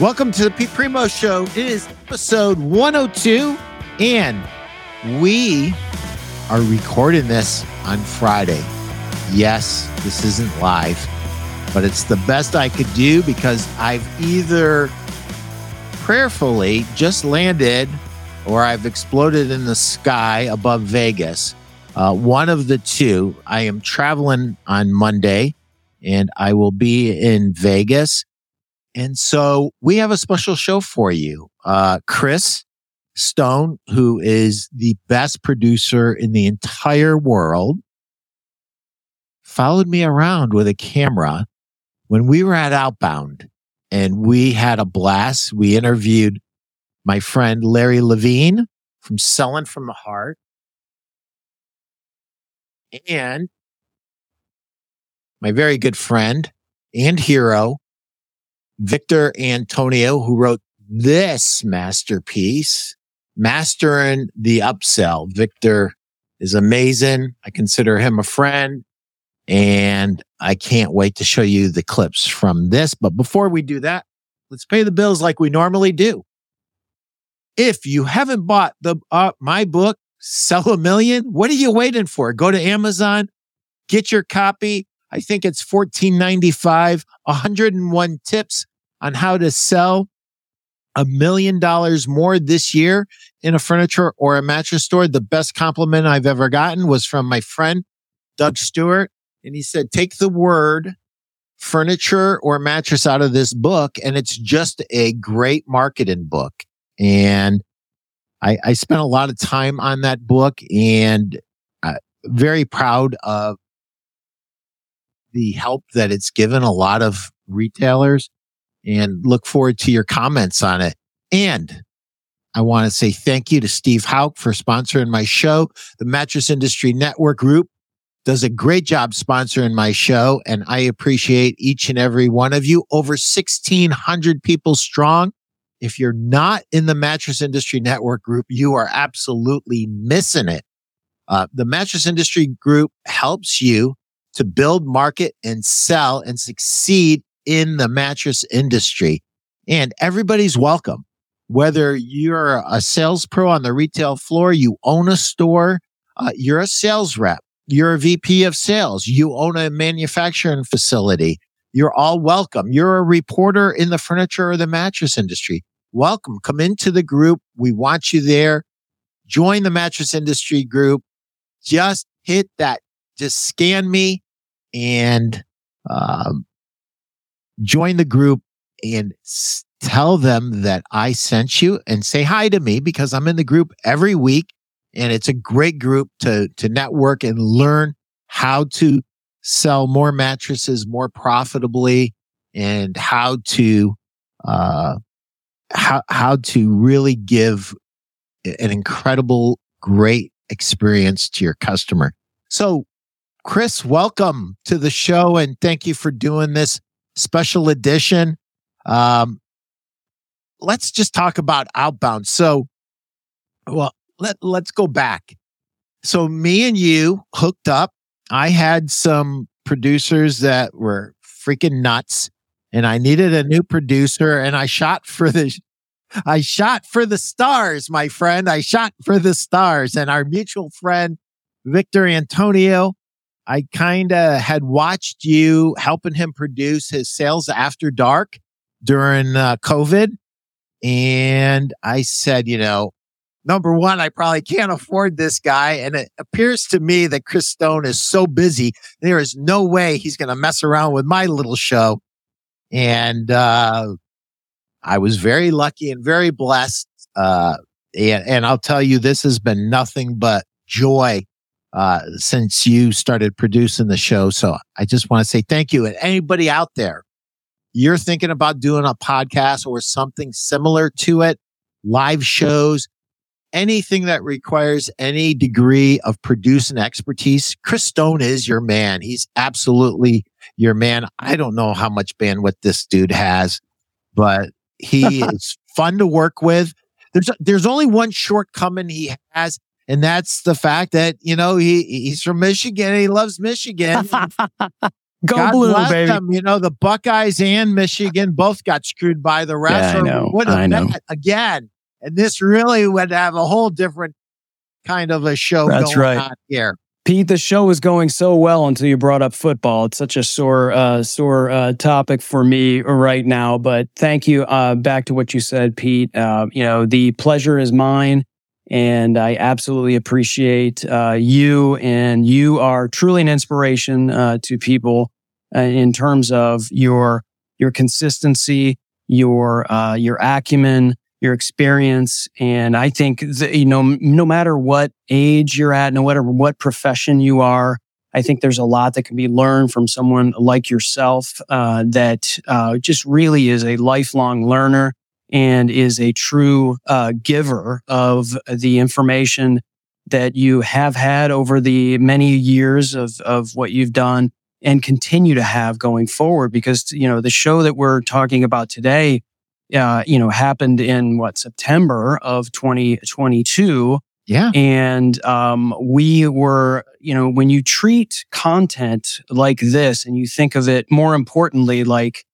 Welcome to the Pete Primo Show. It is episode 102, and we are recording this on Friday. Yes, this isn't live, but it's the best I could do because I've either prayerfully just landed or I've exploded in the sky above Vegas. Uh, one of the two. I am traveling on Monday and I will be in Vegas. And so we have a special show for you. Uh, Chris Stone, who is the best producer in the entire world, followed me around with a camera when we were at Outbound and we had a blast. We interviewed my friend Larry Levine from Selling from the Heart and my very good friend and hero, Victor Antonio, who wrote this masterpiece, Mastering the Upsell. Victor is amazing. I consider him a friend and I can't wait to show you the clips from this. But before we do that, let's pay the bills like we normally do. If you haven't bought the uh, my book, Sell a Million, what are you waiting for? Go to Amazon, get your copy. I think it's $14.95, 101 tips on how to sell a million dollars more this year in a furniture or a mattress store. The best compliment I've ever gotten was from my friend, Doug Stewart. And he said, take the word furniture or mattress out of this book. And it's just a great marketing book. And I, I spent a lot of time on that book and uh, very proud of the help that it's given a lot of retailers and look forward to your comments on it. And I want to say thank you to Steve Hauk for sponsoring my show. The Mattress Industry Network Group does a great job sponsoring my show, and I appreciate each and every one of you. Over 1,600 people strong. If you're not in the Mattress Industry Network Group, you are absolutely missing it. Uh, the Mattress Industry Group helps you to build, market, and sell and succeed in the mattress industry. And everybody's welcome. Whether you're a sales pro on the retail floor, you own a store, uh, you're a sales rep, you're a VP of sales, you own a manufacturing facility, you're all welcome. You're a reporter in the furniture or the mattress industry. Welcome. Come into the group. We want you there. Join the mattress industry group. Just hit that. Just scan me and um, join the group and tell them that I sent you and say hi to me because I'm in the group every week and it's a great group to to network and learn how to sell more mattresses more profitably and how to uh how how to really give an incredible great experience to your customer. So Chris, welcome to the show and thank you for doing this special edition. Um, let's just talk about outbound. So, well, let, let's go back. So, me and you hooked up. I had some producers that were freaking nuts, and I needed a new producer, and I shot for the. I shot for the stars, my friend. I shot for the stars. And our mutual friend, Victor Antonio, I kind of had watched you helping him produce his sales after dark during uh, COVID. And I said, you know, number one, I probably can't afford this guy. And it appears to me that Chris Stone is so busy. There is no way he's going to mess around with my little show. And, uh, I was very lucky and very blessed. Uh, and, and I'll tell you, this has been nothing but joy uh, since you started producing the show. So I just want to say thank you. And anybody out there, you're thinking about doing a podcast or something similar to it, live shows, anything that requires any degree of producing expertise, Chris Stone is your man. He's absolutely your man. I don't know how much bandwidth this dude has, but he is fun to work with. There's there's only one shortcoming he has, and that's the fact that you know he he's from Michigan. And he loves Michigan. Go God blue, bless baby. them. You know, the Buckeyes and Michigan both got screwed by the refs. Yeah, I know. would have I know. again. And this really would have a whole different kind of a show That's going right. on here. Pete, the show was going so well until you brought up football. It's such a sore, uh, sore uh, topic for me right now. But thank you. Uh, back to what you said, Pete. Uh, you know, the pleasure is mine, and I absolutely appreciate uh, you. And you are truly an inspiration uh, to people uh, in terms of your your consistency, your uh, your acumen, your experience. And I think, that, you know, no matter what age you're at, no matter what profession you are, I think there's a lot that can be learned from someone like yourself uh, that uh, just really is a lifelong learner and is a true uh, giver of the information that you have had over the many years of, of what you've done and continue to have going forward. Because, you know, the show that we're talking about today uh, you know, happened in what September of 2022. Yeah. And um, we were, you know, when you treat content like this and you think of it more importantly, like,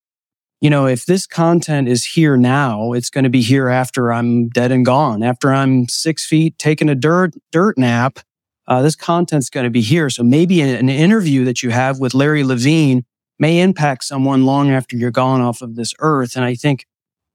you know, if this content is here now, it's going to be here after I'm dead and gone, after I'm six feet taking a dirt dirt nap. Uh, this content's going to be here. So maybe an interview that you have with Larry Levine may impact someone long after you're gone off of this earth. And I think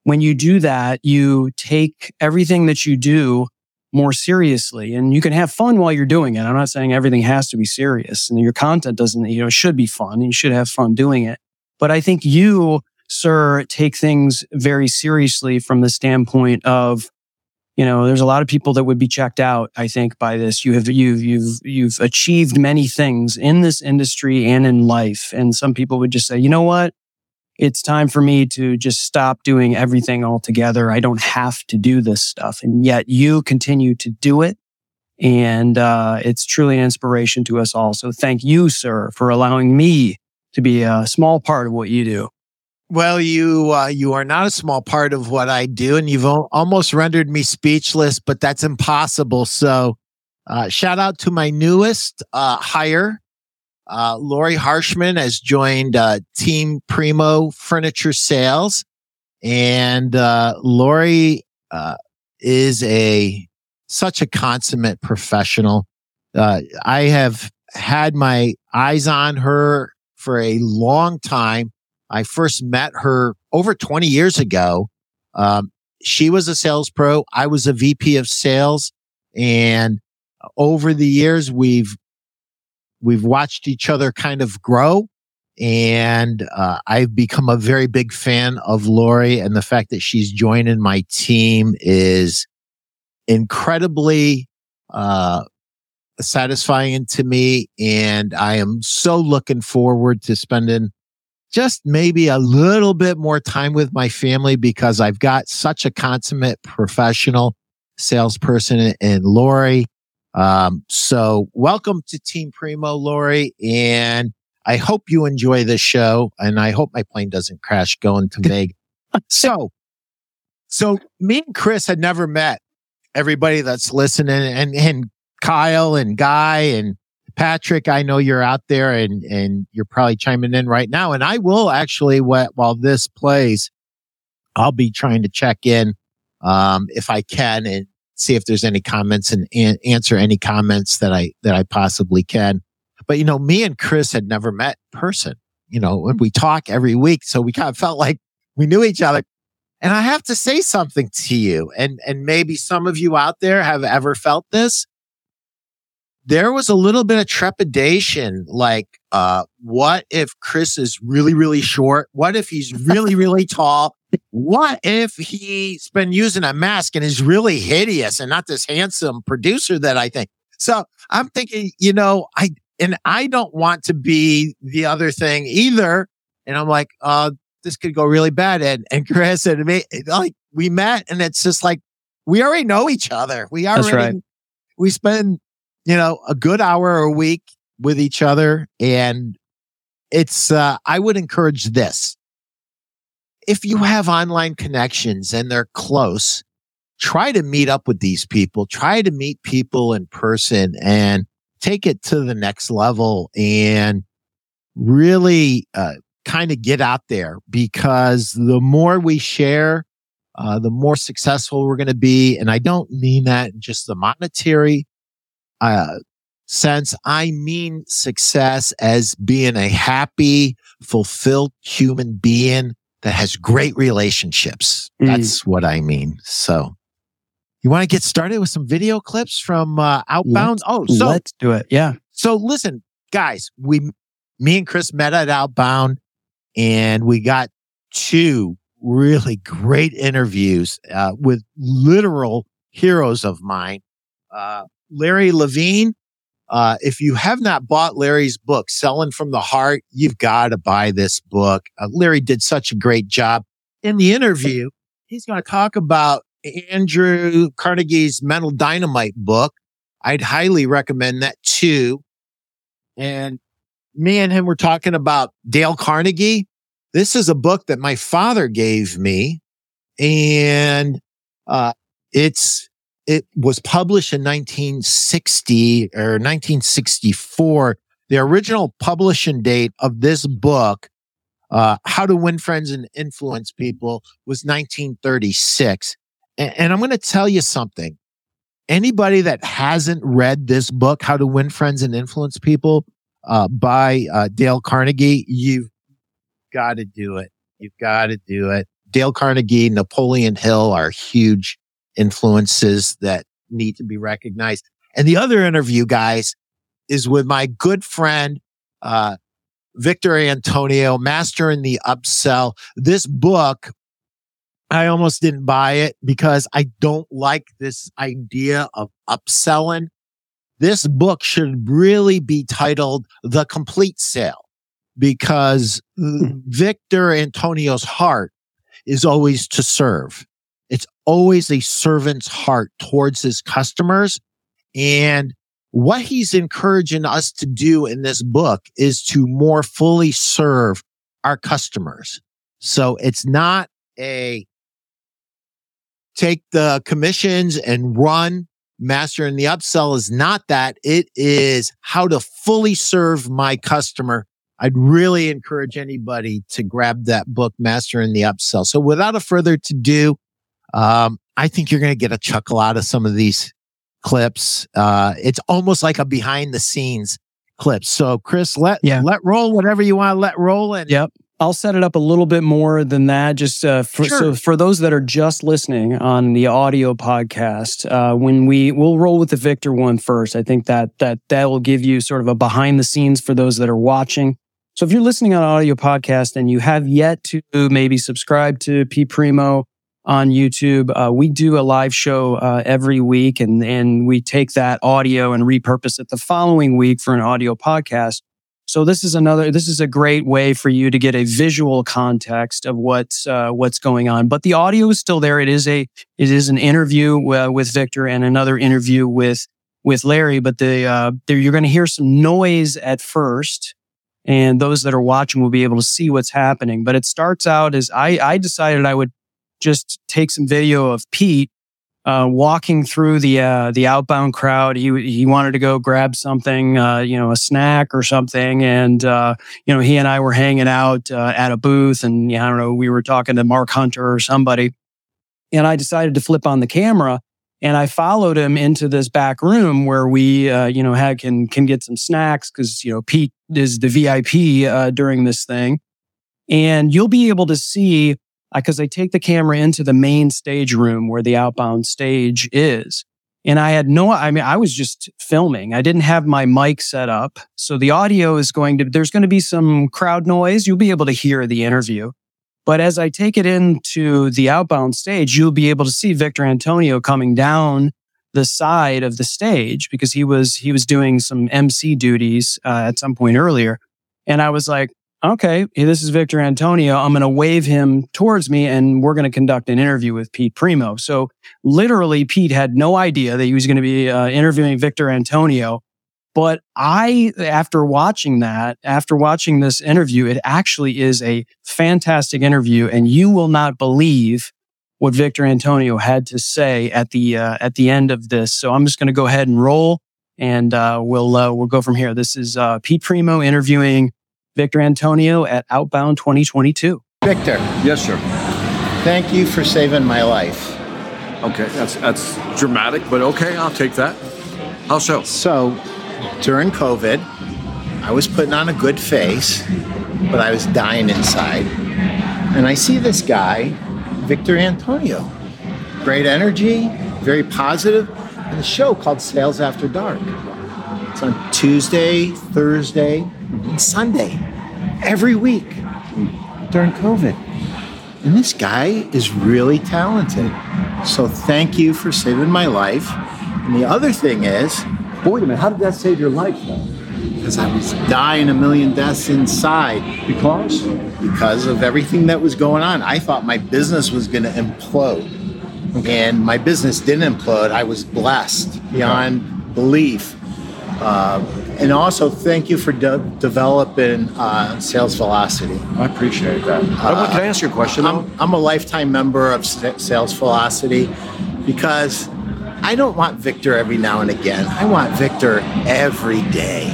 when you do that, you take everything that you do more seriously and you can have fun while you're doing it. I'm not saying everything has to be serious and your content doesn't, you know, should be fun and you should have fun doing it. But I think you, sir, take things very seriously from the standpoint of, you know, there's a lot of people that would be checked out, I think, by this. You have, you've, you've, you've achieved many things in this industry and in life. And some people would just say, you know what? it's time for me to just stop doing everything altogether. I don't have to do this stuff. And yet you continue to do it. And uh, it's truly an inspiration to us all. So thank you, sir, for allowing me to be a small part of what you do. Well, you uh, you are not a small part of what I do, and you've almost rendered me speechless. But that's impossible. So, uh, shout out to my newest uh, hire, uh, Lori Harshman has joined uh, Team Primo Furniture Sales, and uh, Lori uh, is a such a consummate professional. Uh, I have had my eyes on her for a long time. I first met her over 20 years ago. Um, she was a sales pro. I was a VP of sales. And over the years, we've, we've watched each other kind of grow. And, uh, I've become a very big fan of Lori and the fact that she's joining my team is incredibly, uh, satisfying to me. And I am so looking forward to spending just maybe a little bit more time with my family because I've got such a consummate professional salesperson in Lori. Um, so welcome to Team Primo, Lori. And I hope you enjoy this show and I hope my plane doesn't crash going to Vegas. so, so me and Chris had never met everybody that's listening and, and Kyle and Guy and Patrick, I know you're out there and, and you're probably chiming in right now. And I will actually, wh- while this plays, I'll be trying to check in, um, if I can and see if there's any comments and, and answer any comments that I, that I possibly can. But, you know, me and Chris had never met in person, you know, when we talk every week. So we kind of felt like we knew each other. And I have to say something to you and, and maybe some of you out there have ever felt this there was a little bit of trepidation like uh what if chris is really really short? What if he's really really tall? What if he's been using a mask and is really hideous and not this handsome producer that i think? So i'm thinking you know i and i don't want to be the other thing either. And i'm like uh this could go really bad. And and chris and me like we met and it's just like we already know each other. We already right. we spend you know, a good hour a week with each other. And it's, uh, I would encourage this. If you have online connections and they're close, try to meet up with these people, try to meet people in person and take it to the next level and really uh, kind of get out there because the more we share, uh, the more successful we're going to be. And I don't mean that just the monetary uh, sense. I mean success as being a happy, fulfilled human being that has great relationships. Mm. That's what I mean. So you want to get started with some video clips from uh, Outbound? Let's, oh, so let's do it. Yeah. So listen, guys, we, me and Chris met at Outbound and we got two really great interviews uh, with literal heroes of mine. Uh, Larry Levine. Uh, if you have not bought Larry's book, Selling from the Heart, you've got to buy this book. Uh, Larry did such a great job. In the interview, he's going to talk about Andrew Carnegie's Mental Dynamite book. I'd highly recommend that too. And me and him were talking about Dale Carnegie. This is a book that my father gave me and, uh, it's, it was published in 1960 or 1964. The original publishing date of this book, uh, How to Win Friends and Influence People was 1936. And, and I'm going to tell you something. Anybody that hasn't read this book, How to Win Friends and Influence People, uh, by uh, Dale Carnegie, you've got to do it. You've got to do it. Dale Carnegie, Napoleon Hill are huge influences that need to be recognized. And the other interview, guys, is with my good friend, uh, Victor Antonio, Mastering the Upsell. This book, I almost didn't buy it because I don't like this idea of upselling. This book should really be titled The Complete Sale because hmm. Victor Antonio's heart is always to serve. It's always a servant's heart towards his customers. And what he's encouraging us to do in this book is to more fully serve our customers. So it's not a take the commissions and run mastering the upsell is not that. It is how to fully serve my customer I'd really encourage anybody to grab that book, Mastering the Upsell. So without a further to do, um, I think you're going to get a chuckle out of some of these clips. Uh, it's almost like a behind the scenes clip. So Chris, let, yeah. let roll whatever you want to let roll. And yep. I'll set it up a little bit more than that. Just uh, for, sure. so for those that are just listening on the audio podcast, uh, when we we'll roll with the Victor one first. I think that that that will give you sort of a behind the scenes for those that are watching. So if you're listening on audio podcast and you have yet to maybe subscribe to Pete Primo on YouTube, uh, we do a live show uh, every week and, and we take that audio and repurpose it the following week for an audio podcast. So this is another, this is a great way for you to get a visual context of what's, uh, what's going on. But the audio is still there. It is a, it is an interview uh, with Victor and another interview with, with Larry, but the, uh, you're going to hear some noise at first and those that are watching will be able to see what's happening. But it starts out as I, I decided I would just take some video of Pete uh, walking through the uh, the outbound crowd. He he wanted to go grab something, uh, you know, a snack or something, and uh, you know, he and I were hanging out uh, at a booth, and I don't know, we were talking to Mark Hunter or somebody, and I decided to flip on the camera and I followed him into this back room where we, uh, you know, had, can, can get some snacks because, you know, Pete is the VIP, during this thing. And you'll be able to see, because I take the camera into the main stage room where the outbound stage is. And I had no, I mean, I was just filming. I didn't have my mic set up. So the audio is going to, there's going to be some crowd noise. You'll be able to hear the interview. But as I take it into the outbound stage, you'll be able to see Victor Antonio coming down the side of the stage because he was he was doing some MC duties uh, at some point earlier, and I was like, okay, this is Victor Antonio. I'm going to wave him towards me, and we're going to conduct an interview with Pete Primo. So literally, Pete had no idea that he was going to be uh, interviewing Victor Antonio. But I, after watching that, after watching this interview, it actually is a fantastic interview, and you will not believe what Victor Antonio had to say at the uh, at the end of this. So I'm just going to go ahead and roll, and uh, we'll uh, we'll go from here. This is uh, Pete Primo interviewing Victor Antonio at Outbound 2022. Victor, Yes, sir. thank you for saving my life. Okay, that's that's dramatic, but okay, I'll take that. How so? So, during COVID, I was putting on a good face, but I was dying inside. And I see this guy, Victor Antonio. Great energy, very positive, and a show called Sales After Dark. It's on Tuesday, Thursday, and Sunday, every week during COVID. And this guy is really talented. So thank you for saving my life. And the other thing is, Wait a minute, how did that save your life though? because I was dying a million deaths inside Because? because of everything that was going on. I thought my business was going to implode. And my business didn't implode. I was blessed beyond belief. Uh, and also, thank you for de- developing uh, sales velocity. I appreciate that. Uh, can I ask you a question? I'm, I'm a lifetime member of Sales Velocity because I don't want Victor every now and again. I want Victor every day.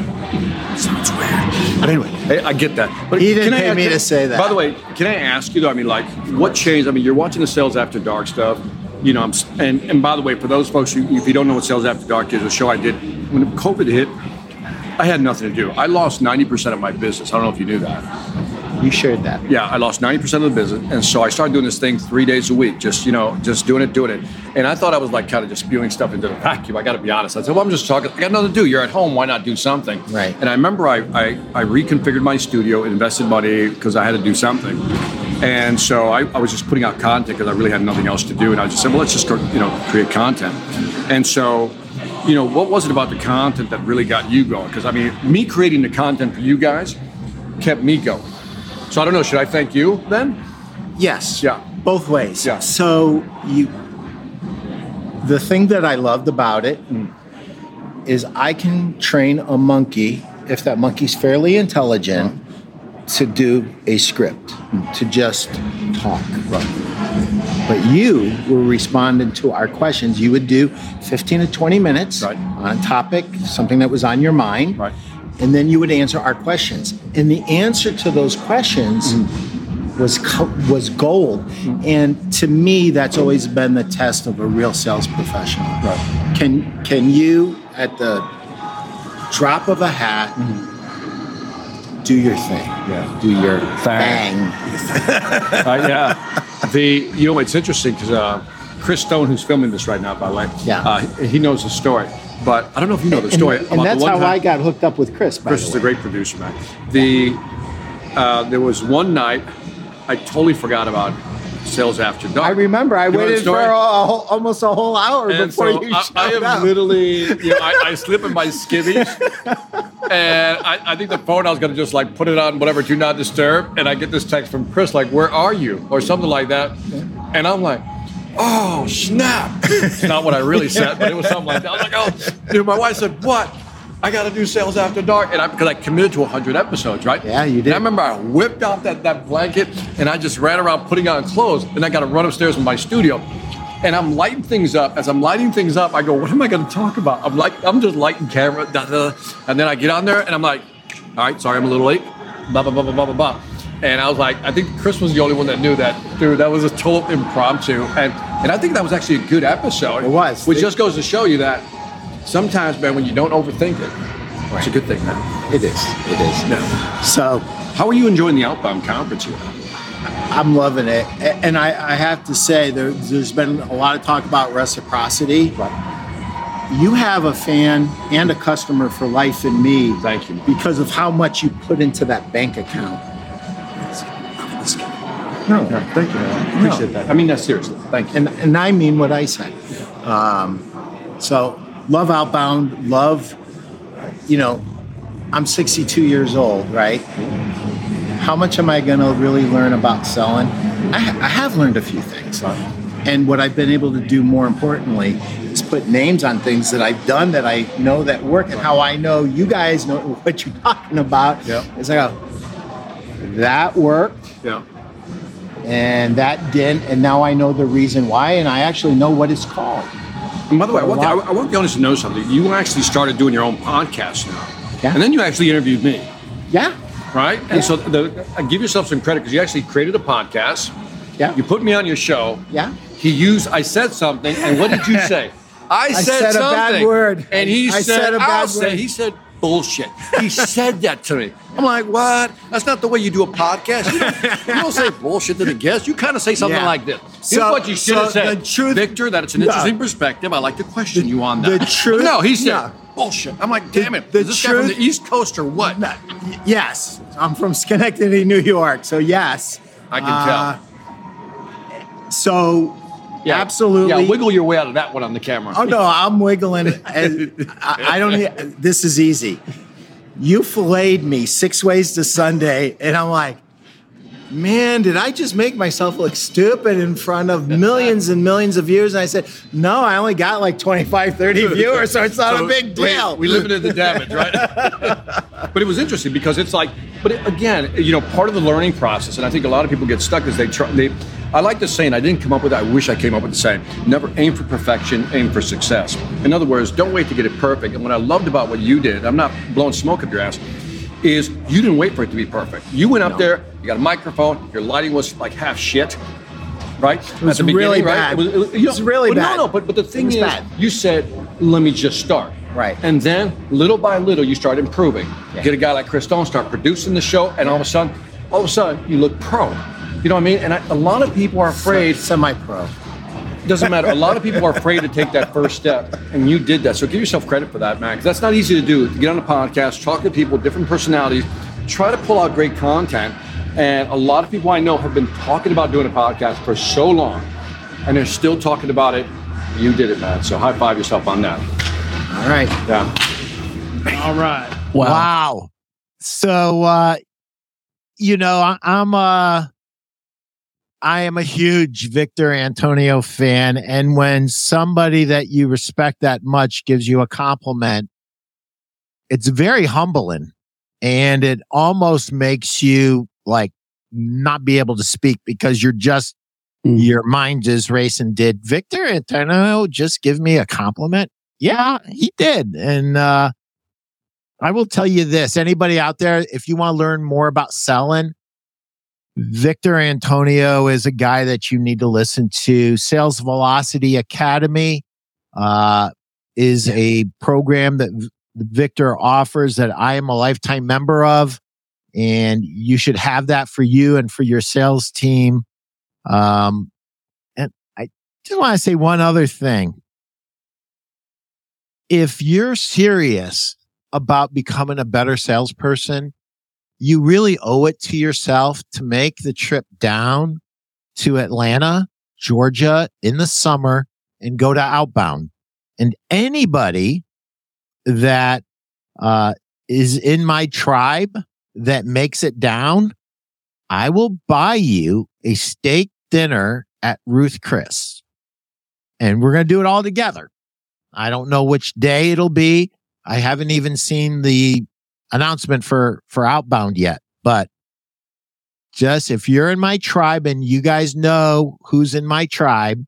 Sounds weird. But anyway, Hey, I get that. But He didn't can I pay ask- me to say that. By the way, can I ask you though? I mean, like, what changed? I mean, you're watching the Sales After Dark stuff. You know, I'm, and and by the way, for those folks, who, if you don't know what Sales After Dark is, a show I did when COVID hit. I had nothing to do. I lost 90% of my business. I don't know if you knew that. you shared that. Yeah, I lost 90% of the business. And so I started doing this thing three days a week, just, you know, just doing it, doing it. And I thought I was like kind of just spewing stuff into the vacuum. I got to be honest. I said, well, I'm just talking. I got nothing to do. You're at home. Why not do something? Right. And I remember I, I, I reconfigured my studio, invested money because I had to do something. And so I, I was just putting out content because I really had nothing else to do. And I just said, well, let's just, go, you know, create content. And so, you know, what was it about the content that really got you going? Because I mean, me creating the content for you guys kept me going. So I don't know. Should I thank you then? Yes. Yeah. Both ways. Yeah. So you the thing that I loved about it mm. is I can train a monkey if that monkey's fairly intelligent mm. to do a script, mm. to just talk. But you were responding to our questions. You would do 15 to 20 minutes Right. on topic, something that was on your mind. Right. And then you would answer our questions. And the answer to those questions mm-hmm. was co- was gold. Mm-hmm. And to me, that's always been the test of a real sales professional. Right. Can can you at the drop of a hat mm-hmm. Do your thing? Yeah. Do your Thing. Uh, yeah. The you know it's interesting because uh, Chris Stone, who's filming this right now, by the way, Yeah. uh, he knows the story. But I don't know if you know the story. And, about and the that's how I got hooked up with Chris. By Chris is a great producer, man. The uh, there was one night I totally forgot about Sales After Dark. I remember. I You waited for a, whole, almost a whole hour And before so you I, showed I am up. literally, you know, I, I slip in my skivvies, and I, I think the phone I was gonna just like put it on whatever do not disturb, and I get this text from Chris like, "Where are you?" or something like that, and I'm like. Oh snap! It's not what I really said, but it was something like that. I was like, "Oh," dude!" my wife said, "What? I got to do sales after dark," and I because I committed to 100 episodes, right? Yeah, you And did. I remember I whipped out that that blanket, and I just ran around putting on clothes, and I got to run upstairs in my studio, and I'm lighting things up. As I'm lighting things up, I go, "What am I going to talk about?" I'm like, I'm just lighting camera, da, da, da. and then I get on there, and I'm like, "All right, sorry, I'm a little late." Blah blah blah blah blah blah blah. And I was like, I think Chris was the only one that knew that, dude. That was a total impromptu, and and I think that was actually a good episode. It was. which It- just goes to show you that sometimes, man, when you don't overthink it, it's a good thing, man. It is. It is. Yeah. So How are you enjoying the Outbound conference here? I'm loving it, and I, I have to say there, there's been a lot of talk about reciprocity. You have a fan and a customer for life in me. Thank you. Because of how much you put into that bank account. No, no, Thank you. I appreciate that. I mean that seriously. Thank you. and and I mean what I said. Um, so love outbound, love. You know, I'm 62 years old, right? How much am I going to really learn about selling? I, ha- I have learned a few things, and what I've been able to do more importantly is put names on things that I've done that I know that work, and how I know you guys know what you're talking about. Yeah. Is I go, oh, that worked Yeah. and that didn't, and now I know the reason why, and I actually know what it's called. And by the way, I want, the, I want the audience to know something. You actually started doing your own podcast now. Yeah. And then you actually interviewed me. Yeah, right? And so the, I give yourself some credit because you actually created a podcast. Yeah. You put me on your show. Yeah. He used. I said something, and what did you say? I said, said a bad word. and he I said, said a "I'll bad say." word. He said bullshit. He said that to me. I'm like, what? That's not the way you do a podcast. You don't, you don't say bullshit to the guest. You kind of say something Yeah. like this. Here's So- what you should so have said, the truth- Victor. That it's an No. interesting perspective. I like to question you on that. the truth- No, he said no. bullshit. I'm like, damn it. the is this guy from the East Coast or what? Y- Yes, I'm from Schenectady, New York. So yes, I can Uh, tell. so Yeah. absolutely. Yeah, wiggle your way out of that one on the camera. Oh no, I'm wiggling. And I, I don't. This is easy. You filleted me six ways to Sunday, and I'm like, man, did I just make myself look stupid in front of millions and millions of viewers? And I said, no, I only got like 25, 30 viewers, so it's not So a big deal. We, limited the damage, right? but it was interesting because it's like, but it, again, you know, part of the learning process, and I think a lot of people get stuck is they try. They, I like the saying. I didn't come up with it. I wish I came up with the saying. Never aim for perfection. Aim for success. In other words, don't wait to get it perfect. And what I loved about what you did, I'm not blowing smoke up your ass. Is you didn't wait for it to be perfect. You went up there, you got a microphone, your lighting was like half shit, right? It was really bad. It was, it was- you It was really but bad. No, no, but, but the thing is, bad. you said, let me just start. Right. And then little by little, you start improving. Yeah. Get a guy like Chris Stone, start producing the show, and all of a sudden, all of a sudden, you look pro. You know what I mean? And I, a lot of people are afraid. Semi-pro. Doesn't matter. A lot of people are afraid to take that first step, and you did that. So give yourself credit for that, man. 'cause that's not easy to do. To get on a podcast, talk to people, different personalities, try to pull out great content. And a lot of people I know have been talking about doing a podcast for so long, and they're still talking about it. You did it, man. So high five yourself on that. All right. Yeah. All right. Wow. wow. So, uh, you know, I, I'm uh I am a huge Victor Antonio fan. And when somebody that you respect that much gives you a compliment, it's very humbling and it almost makes you like not be able to speak because you're just, Mm. your mind is racing. Did Victor Antonio just give me a compliment? Yeah, he did. And, uh, I will tell you this anybody out there, if you want to learn more about selling, Victor Antonio is a guy that you need to listen to. Sales Velocity Academy uh, is a program that Victor offers that I am a lifetime member of. And you should have that for you and for your sales team. Um, and I just want to say one other thing. If you're serious about becoming a better salesperson, you really owe it to yourself to make the trip down to Atlanta, Georgia in the summer and go to outbound. And anybody that uh, is in my tribe that makes it down, I will buy you a steak dinner at Ruth Chris. And we're going to do it all together. I don't know which day it'll be. I haven't even seen the announcement for for outbound yet, but just if you're in my tribe and you guys know who's in my tribe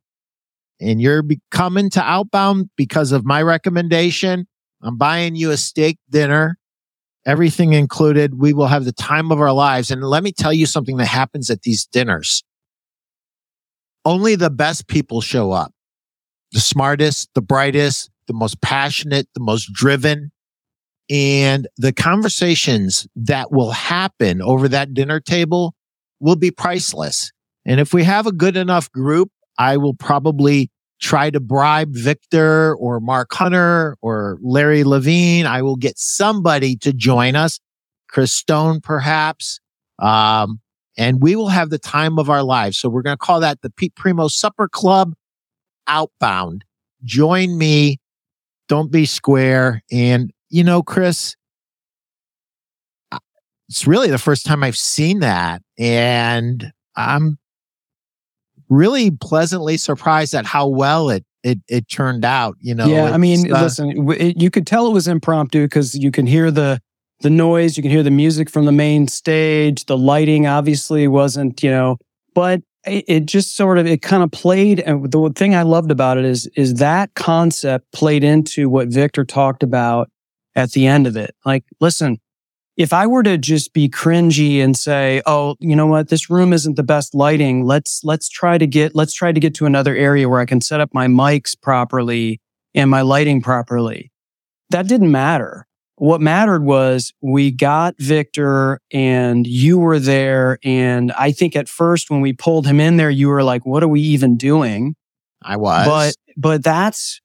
and you're be- coming to outbound because of my recommendation, I'm buying you a steak dinner, everything included. We will have the time of our lives. And let me tell you something that happens at these dinners. Only the best people show up. The smartest, the brightest, the most passionate, the most driven. And the conversations that will happen over that dinner table will be priceless. And if we have a good enough group, I will probably try to bribe Victor or Mark Hunter or Larry Levine. I will get somebody to join us, Chris Stone, perhaps. Um, and we will have the time of our lives. So we're going to call that the Pete Primo Supper Club Outbound. Join me. Don't be square. And, you know, Chris, it's really the first time I've seen that. And I'm really pleasantly surprised at how well it, it, it turned out. You know, yeah, I mean, uh, listen, it, you could tell it was impromptu because you can hear the the noise, you can hear the music from the main stage. The lighting obviously wasn't, you know, but it, it just sort of it kind of played. And the thing I loved about it is is that concept played into what Victor talked about at the end of it. Like, listen, if I were to just be cringy and say, "Oh, you know what? This room isn't the best lighting. Let's let's try to get let's try to get to another area where I can set up my mics properly and my lighting properly." That didn't matter. What mattered was we got Victor and you were there and I think at first when we pulled him in there you were like, "What are we even doing?" I was. But but that's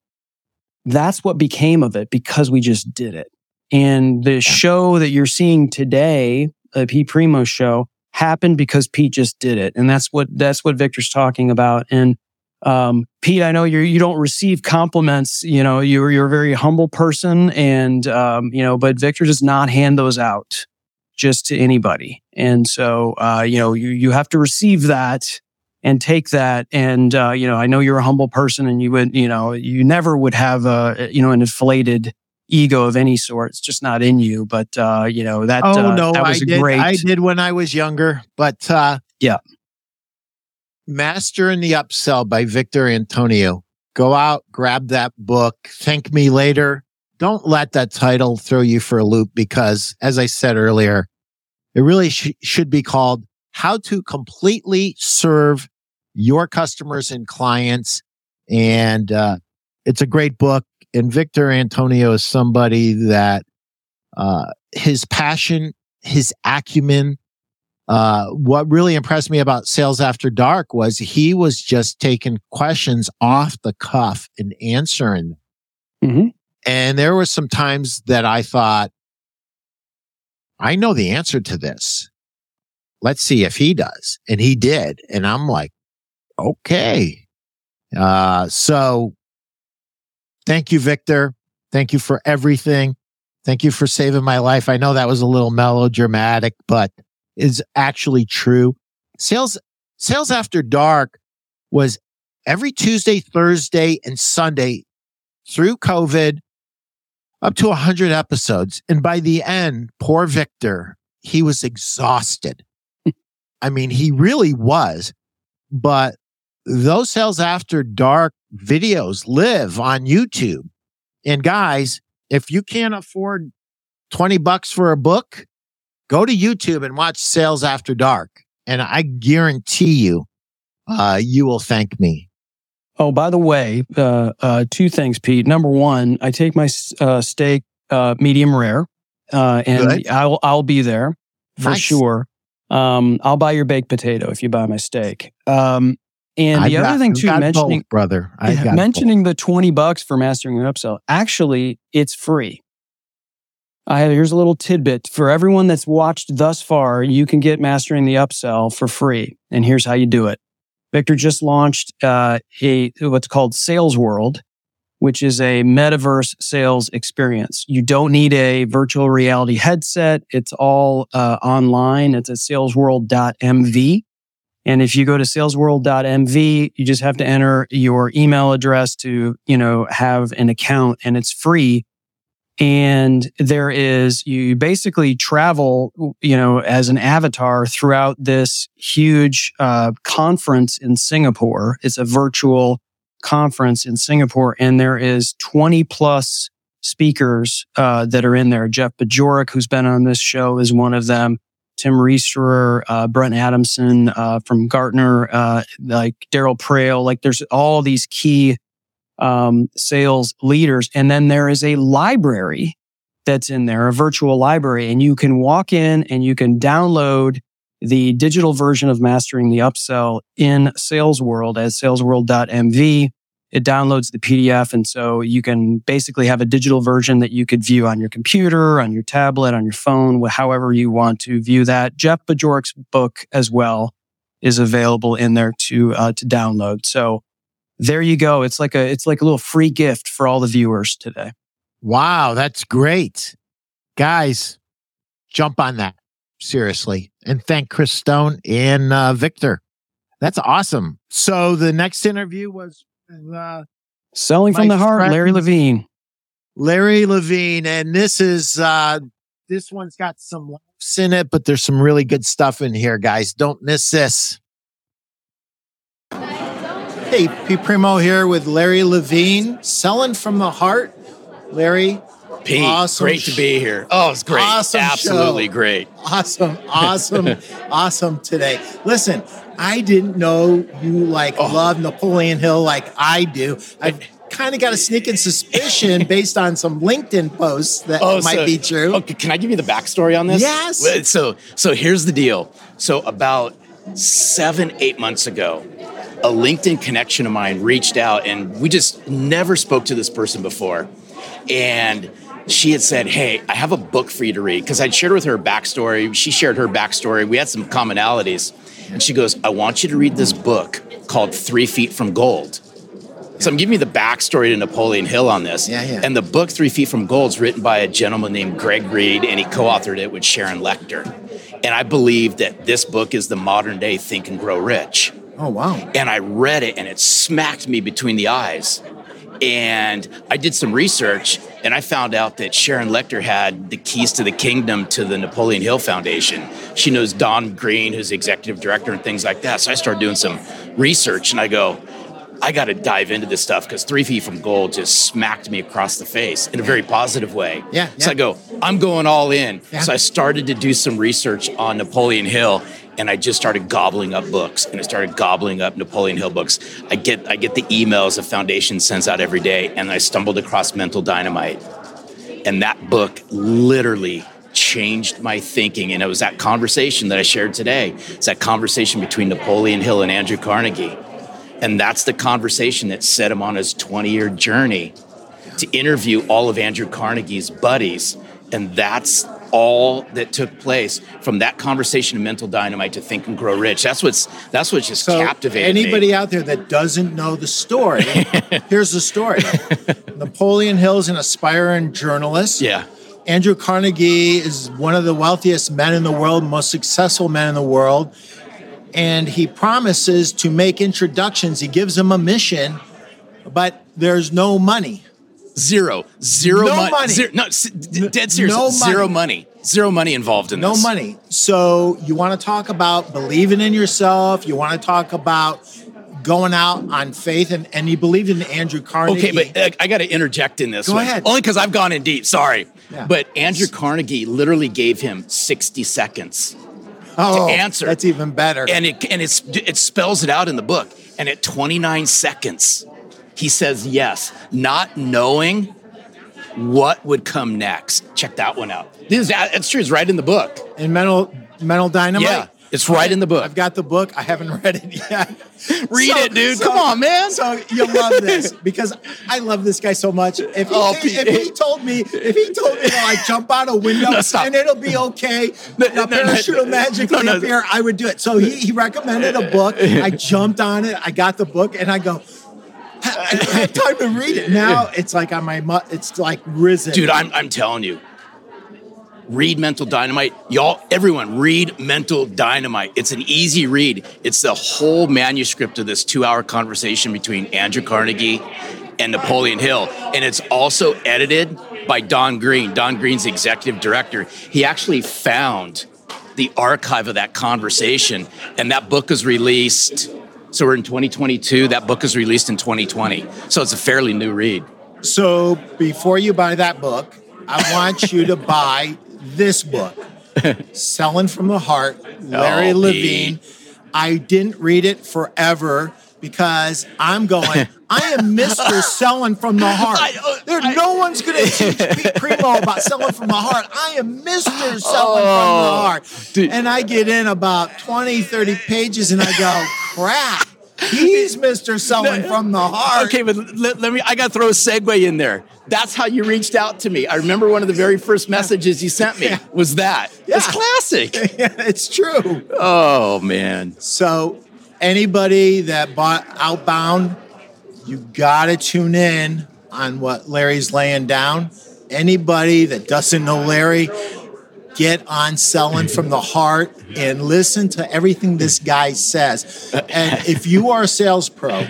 that's what became of it because we just did it. And the show that you're seeing today, the Pete Primo show, happened because Pete just did it. And that's what that's what Victor's talking about. And um, Pete, I know you you don't receive compliments. You know, you're you're a very humble person, and um, you know, but Victor does not hand those out just to anybody. And so, uh, you know, you you have to receive that and take that. And uh, you know, I know you're a humble person, and you would, you know, you never would have a you know an inflated ego of any sort. It's just not in you. But uh, you know that. oh uh, no, that I was did. great. I did when I was younger, but uh, Yeah. Mastering the Upsell by Victor Antonio. Go out, grab that book. Thank me later. Don't let that title throw you for a loop because, as I said earlier, it really sh- should be called How to Completely Serve Your Customers and Clients. And uh, it's a great book. And Victor Antonio is somebody that uh, his passion, his acumen, uh, what really impressed me about Sales After Dark was he was just taking questions off the cuff and answering them. Mhm. And there were some times that I thought, I know the answer to this. Let's see if he does. And he did. And I'm like, okay. Uh, so thank you, Victor. Thank you for everything. Thank you for saving my life. I know that was a little melodramatic, but is actually true. Sales, sales after dark was every Tuesday, Thursday, and Sunday through COVID up to 100 episodes. And by the end, poor Victor, he was exhausted. I mean, he really was. But those sales after dark videos live on YouTube. And guys, if you can't afford 20 bucks for a book, go to YouTube and watch Sales After Dark. And I guarantee you, uh, you will thank me. Oh, by the way, uh, uh, two things, Pete. Number one, I take my uh, steak uh, medium rare, uh, and Good. I'll I'll be there for Nice. sure. Um, I'll buy your baked potato if you buy my steak. Um, and the I've other got- thing too, mentioning both, brother. I yeah, mentioning the twenty bucks for mastering an upsell. Actually, it's free. I have, here's a little tidbit for everyone that's watched thus far. You can get mastering the upsell for free, and here's how you do it. Victor just launched uh, a what's called Sales World, which is a metaverse sales experience. You don't need a virtual reality headset. It's all uh, online. It's at salesworld.mv. And if you go to salesworld.mv, you just have to enter your email address to, you know, have an account and it's free. And there is, you basically travel, you know, as an avatar throughout this huge uh, conference in Singapore. It's a virtual conference in Singapore, and there is 20 plus speakers uh, that are in there. Jeff Bajorek, who's been on this show, is one of them. Tim Riesterer, uh, Brent Adamson uh, from Gartner, uh, like Daryl Praill. Like there's all these key um, sales leaders. And then there is a library that's in there, a virtual library, and you can walk in and you can download the digital version of Mastering the Upsell in Sales World as salesworld.mv. It downloads the PDF. And so you can basically have a digital version that you could view on your computer, on your tablet, on your phone, however you want to view that. Jeff Bajorek's book as well is available in there to, uh, to download. So there you go. It's like a, it's like a little free gift for all the viewers today. Wow, that's great. Guys, jump on that. Seriously. And thank Chris Stone and uh, Victor. That's awesome. So the next interview was uh, Selling from the heart, Larry Levine. Larry Levine. And this is, uh, this one's got some laughs in it, but there's some really good stuff in here, guys. Don't miss this. Hey, Pete Primo here with Larry Levine, selling from the heart. Larry, Pete, Awesome great to be here. Oh, it's great. Awesome Absolutely show. great. awesome, awesome, awesome today. Listen, I didn't know you like Oh. love Napoleon Hill like I do. I've kind of got a sneaking suspicion based on some LinkedIn posts that oh, might so- be true. Oh, okay, can I give you the backstory on this? Yes. So, so here's the deal. So about seven, eight months ago, a LinkedIn connection of mine reached out, and we just never spoke to this person before, and. She had said, Hey, I have a book for you to read. Because I'd shared with her a backstory. She shared her backstory. We had some commonalities. And she goes, I want you to read this book called Three Feet from Gold. So I'm giving you the backstory to Napoleon Hill on this. Yeah, yeah. And the book Three Feet from Gold is written by a gentleman named Greg Reid, and he co-authored it with Sharon Lechter. And I believe that this book is the modern day Think and Grow Rich. Oh wow. And I read it, and it smacked me between the eyes. And I did some research, and I found out that Sharon Lechter had the keys to the kingdom to the Napoleon Hill Foundation. She knows Don Green, who's the executive director, and things like that. So I started doing some research, and I go, I got to dive into this stuff because Three Feet from Gold just smacked me across the face in a very positive way. Yeah, So. I go, I'm going all in. Yeah. So I started to do some research on Napoleon Hill, and I just started gobbling up books, and I started gobbling up Napoleon Hill books. I get I get the emails the foundation sends out every day, and I stumbled across Mental Dynamite, and that book literally changed my thinking. And it was that conversation that I shared today. It's that conversation between Napoleon Hill and Andrew Carnegie. And that's the conversation that set him on his 20 year journey to interview all of Andrew Carnegie's buddies. And that's all that took place from that conversation of mental dynamite to think and grow rich. That's what's that's what just So captivated anybody me. out there that doesn't know the story, here's the story. Napoleon Hill is an aspiring journalist. Yeah. Andrew Carnegie is one of the wealthiest men in the world, most successful men in the world. And he promises to make introductions. He gives them a mission, but there's no money. Zero. Zero No mon- money. Zero, no, s- d- dead serious. no Zero money. money. Zero money involved in No this. No money. So you want to talk about believing in yourself. You want to talk about going out on faith. And, and he believed in Andrew Carnegie. Okay, but uh, I got to interject in this Go one. ahead. Only because I've gone in deep. Sorry. Yeah. But Andrew Carnegie literally gave him 60 seconds. oh, answer. That's even better. And it and it's it spells it out in the book. And at 29 seconds, he says yes, not knowing what would come next. Check that one out. This is that's true. It's right in the book. in mental mental dynamite. Yeah, it's right in the book. I've got the book. I haven't read it yet. Read it, dude. Come on, man. So you'll love this because I love this guy so much. If he, Oh, if he told me, if he told me oh, to like jump out a window No, and it'll be okay, No, a no, parachute will magically appear, I would do it. So he, he recommended a book. I jumped on it. I got the book and I go. I don't have time to read it now. It's like on my, mu- it's like risen, Dude, I'm, I'm telling you. Read Mental Dynamite. Y'all, everyone, read Mental Dynamite. It's an easy read. It's the whole manuscript of this two hour conversation between Andrew Carnegie and Napoleon Hill. And it's also edited by Don Green. Don Green's executive director. He actually found the archive of that conversation, and that book was released. So we're in 2022. That book was released in 2020. So it's a fairly new read. So before you buy that book, I want you to buy this book, Selling from the Heart, Larry Levine. I didn't read it forever because I'm going, I am Mr. Selling from the Heart. I- uh, there, I- no one's going to teach Pete Primo about selling from the heart. I am Mr. Selling from the Oh, Heart. dude. And I get in about 20, 30 pages and I go, crap. He's Mr. Selling from the Heart. Okay, but let, let me. I got to throw a segue in there. That's how you reached out to me. I remember one of the very first messages you sent me was that. Yeah. It's classic. Yeah, it's true. oh man. So, anybody that bought Outbound, you got to tune in on what Larry's laying down. Anybody that doesn't know Larry, get on Selling from the Heart and listen to everything this guy says. And if you are a sales pro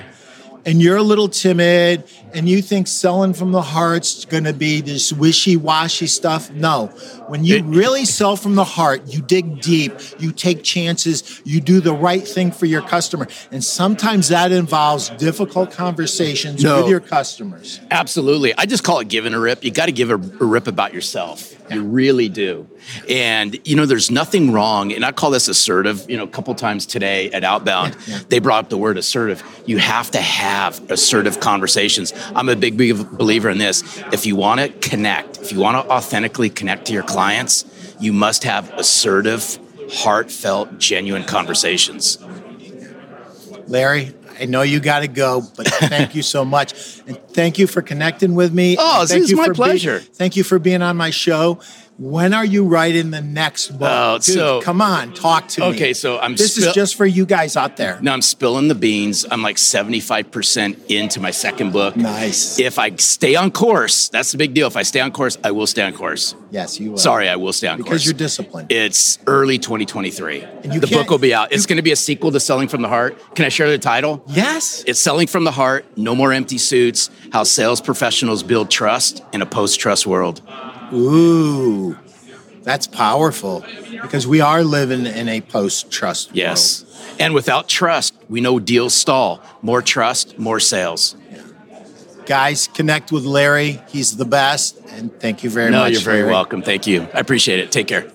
and you're a little timid and you think selling from the heart's going to be this wishy-washy stuff no when you really sell from the heart you dig deep you take chances you do the right thing for your customer and sometimes that involves difficult conversations No. with your customers Absolutely. I just call it giving a rip. You got to give a, a rip about yourself. You really do. And, you know, there's nothing wrong. And I call this assertive. You know, a couple times today at Outbound, they brought up the word assertive. You have to have assertive conversations. I'm a big, big believer in this. If you want to connect, if you want to authentically connect to your clients, you must have assertive, heartfelt, genuine conversations. larry I know you got to go, but thank you so much, and thank you for connecting with me. Oh, this thank is you my being- pleasure. thank you for being on my show. When are you writing the next book? Oh, Dude, so- come on, talk to me. Okay, so I'm This is just for you guys out there. Now I'm spilling the beans. I'm like 75% into my second book. Nice. If I stay on course, that's the big deal. If I stay on course, I will stay on course. Yes, you will. Sorry, I will stay on because course. Because you're disciplined. it's early 2023. And you the book will be out. It's going to be a sequel to Selling from the Heart. Can I share the title? yes. It's Selling from the Heart, No More Empty Suits, How Sales Professionals Build Trust in a Post-Trust World. Ooh, that's powerful because we are living in a post-trust Yes. And without trust, we know deals stall. More trust, more sales. world. Guys, connect with Larry. He's the best, and thank you very no, much. you're very Larry. welcome. Thank you. I appreciate it. Take care.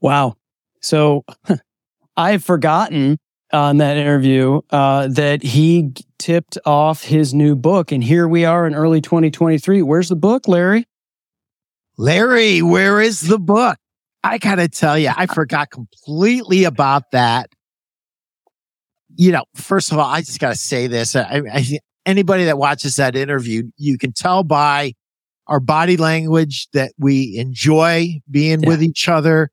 Wow. So I've forgotten on that interview uh, that he tipped off his new book, and here we are in early 2023. Where's the book, Larry? Larry, where is the book? I gotta tell you, I forgot completely about that. You know, first of all, I just gotta say this. I, I, anybody that watches that interview, you can tell by our body language that we enjoy being Yeah. with each other.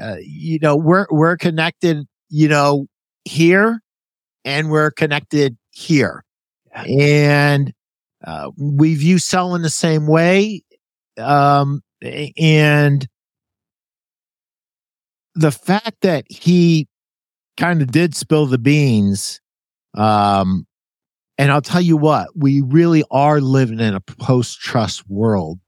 Uh, you know, we're we're connected. You know, here, and we're connected here, and uh, we view selling the same way um and the fact that he kind of did spill the beans um and I'll tell you what we really are living in a post trust world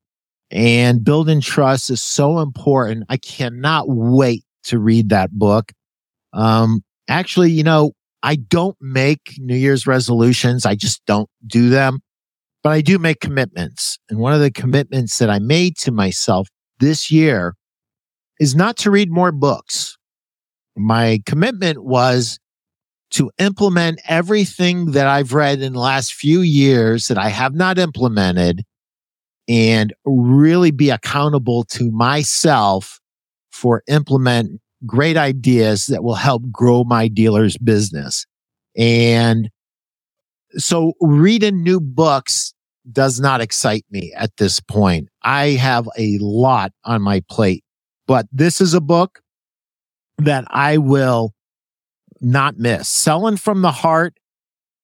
and building trust is so important. I cannot wait to read that book. Um actually you know I don't make new year's resolutions. I just don't do them but I do make commitments. And one of the commitments that I made to myself this year is not to read more books. My commitment was to implement everything that I've read in the last few years that I have not implemented and really be accountable to myself for implement great ideas that will help grow my dealer's business. And so reading new books does not excite me at this point. I have a lot on my plate, but this is a book that I will not miss. Selling from the heart,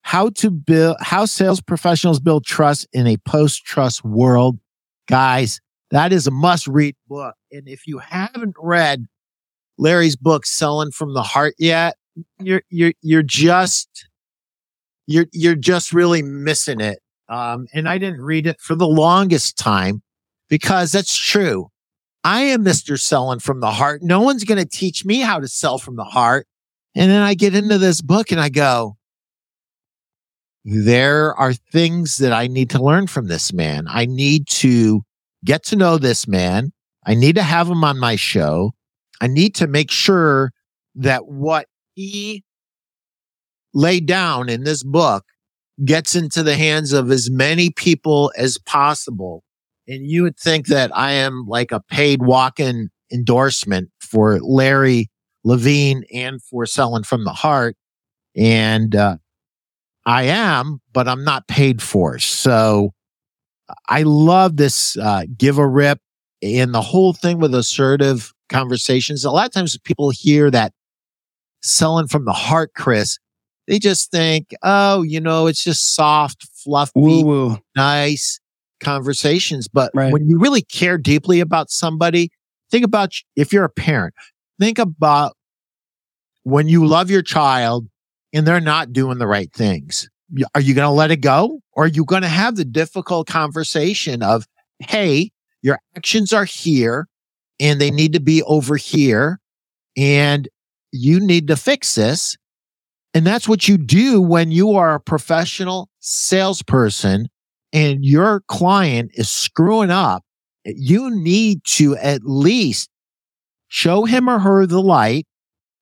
how to build, how sales professionals build trust in a post trust world. Guys, that is a must read book. And if you haven't read Larry's book, Selling from the Heart yet, you're, you're, you're just, you're you're just really missing it. Um, and I didn't read it for the longest time because that's true. I am Mr. Selling from the heart. No one's going to teach me how to sell from the heart. And then I get into this book and I go, there are things that I need to learn from this man. I need to get to know this man. I need to have him on my show. I need to make sure that what he laid down in this book gets into the hands of as many people as possible. And you would think that I am like a paid walk-in endorsement for Larry Levine and for selling from the heart. And, uh, I am, but I'm not paid for. So I love this, uh, give a rip and the whole thing with assertive conversations. A lot of times people hear that selling from the heart, Chris, they just think, oh, you know, it's just soft, fluffy, Woo woo. nice conversations. But Right. when you really care deeply about somebody, think about if you're a parent, think about when you love your child and they're not doing the right things. Are you going to let it go or are you going to have the difficult conversation of, Hey, your actions are here and they need to be over here and you need to fix this. And that's what you do when you are a professional salesperson and your client is screwing up. You need to at least show him or her the light.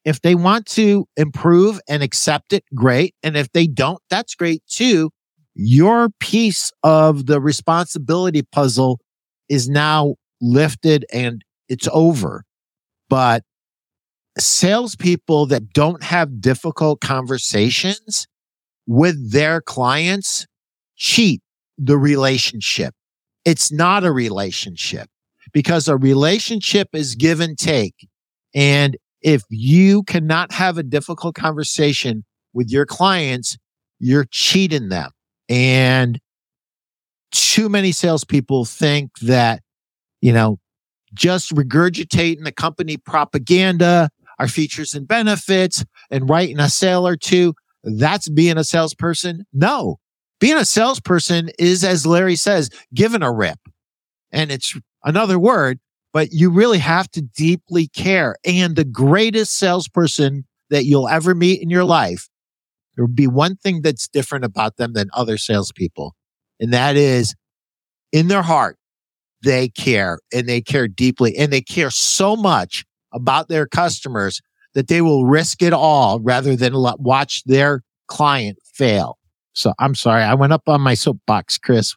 If they want to improve and accept it, great. And if they don't, that's great too. Your piece of the responsibility puzzle is now lifted and it's over. But salespeople that don't have difficult conversations with their clients cheat the relationship. It's not a relationship because a relationship is give and take. And if you cannot have a difficult conversation with your clients, you're cheating them. And too many salespeople think that, you know, just regurgitating the company propaganda, our features and benefits, and writing a sale or two, that's being a salesperson. No, being a salesperson is, as Larry says, given a rip. And it's another word, but you really have to deeply care. And the greatest salesperson that you'll ever meet in your life, there will be one thing that's different about them than other salespeople. And that is in their heart, they care and they care deeply and they care so much about their customers that they will risk it all rather than watch their client fail. So I'm sorry. I went up on my soapbox, Chris.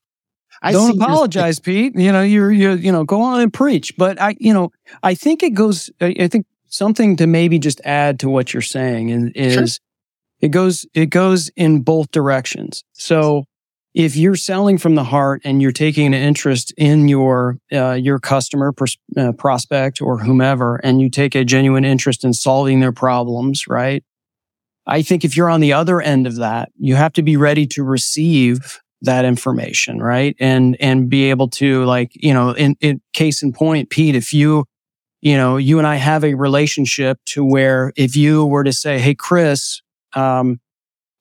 I don't apologize, Pete. You know, you're, you're, you know, go on and preach. But I, you know, I think it goes, I think something to maybe just add to what you're saying is sure. it goes, it goes in both directions. So if you're selling from the heart and you're taking an interest in your, uh, your customer pers- uh, prospect or whomever, and you take a genuine interest in solving their problems, right? I think if you're on the other end of that, you have to be ready to receive that information, right? And, and be able to like, you know, in, in case in point, Pete, if you, you know, you and I have a relationship to where if you were to say, Hey, Chris, um,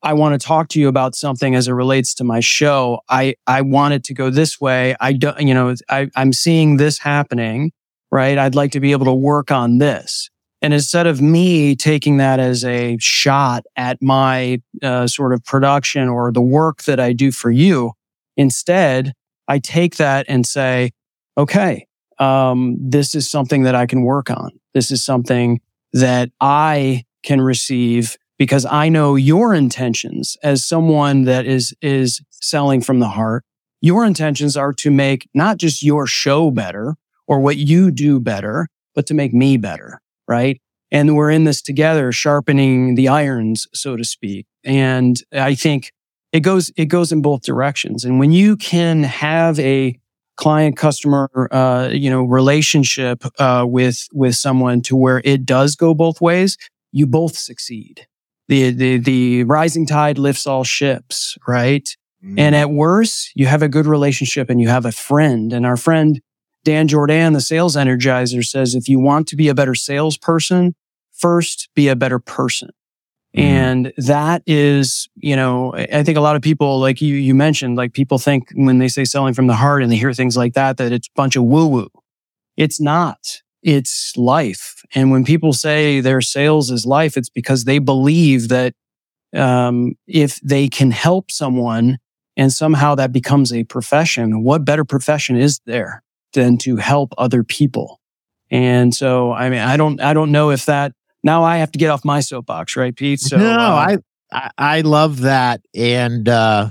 I want to talk to you about something as it relates to my show. I, I want it to go this way. I don't, you know, I, I'm seeing this happening, right? I'd like to be able to work on this. And instead of me taking that as a shot at my uh, sort of production or the work that I do for you, instead, I take that and say, okay, um, this is something that I can work on. This is something that I can receive because I know your intentions as someone that is, is selling from the heart. Your intentions are to make not just your show better or what you do better, but to make me better right? And we're in this together, sharpening the irons, so to speak. And I think it goes, it goes in both directions. And when you can have a client customer, uh, you know, relationship, uh, with, with someone to where it does go both ways, you both succeed. The, the, the rising tide lifts all ships, right? Mm. And at worst, you have a good relationship and you have a friend and our friend Dan Jordan, the sales energizer says, if you want to be a better salesperson, first be a better person. Mm. And that is, you know, I think a lot of people, like you, you mentioned, like people think when they say selling from the heart and they hear things like that, that it's a bunch of woo woo. It's not. It's life. And when people say their sales is life, it's because they believe that, um, if they can help someone and somehow that becomes a profession, what better profession is there? than to help other people. And so, I mean, I don't, I don't know if that now I have to get off my soapbox, right, Pete? So no, uh, I, I love that. And, uh,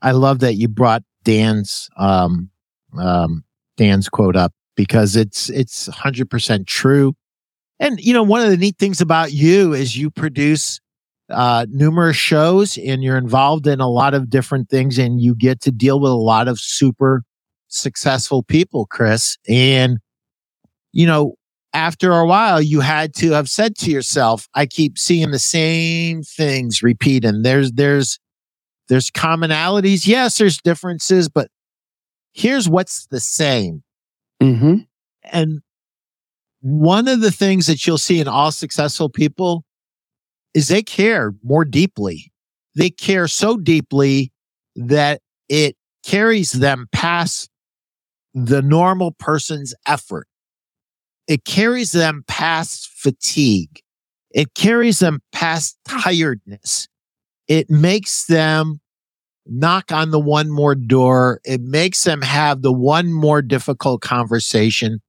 I love that you brought Dan's, um, um, Dan's quote up because it's, it's hundred percent true. And, you know, one of the neat things about you is you produce, uh, numerous shows and you're involved in a lot of different things and you get to deal with a lot of super successful people, Chris. And, you know, after a while, you had to have said to yourself, I keep seeing the same things repeat. And there's, there's, there's commonalities. Yes, there's differences, but here's what's the same. Mm-hmm. And one of the things that you'll see in all successful people is they care more deeply. They care so deeply that it carries them past the normal person's effort. It carries them past fatigue. It carries them past tiredness. It makes them knock on the one more door. It makes them have the one more difficult conversation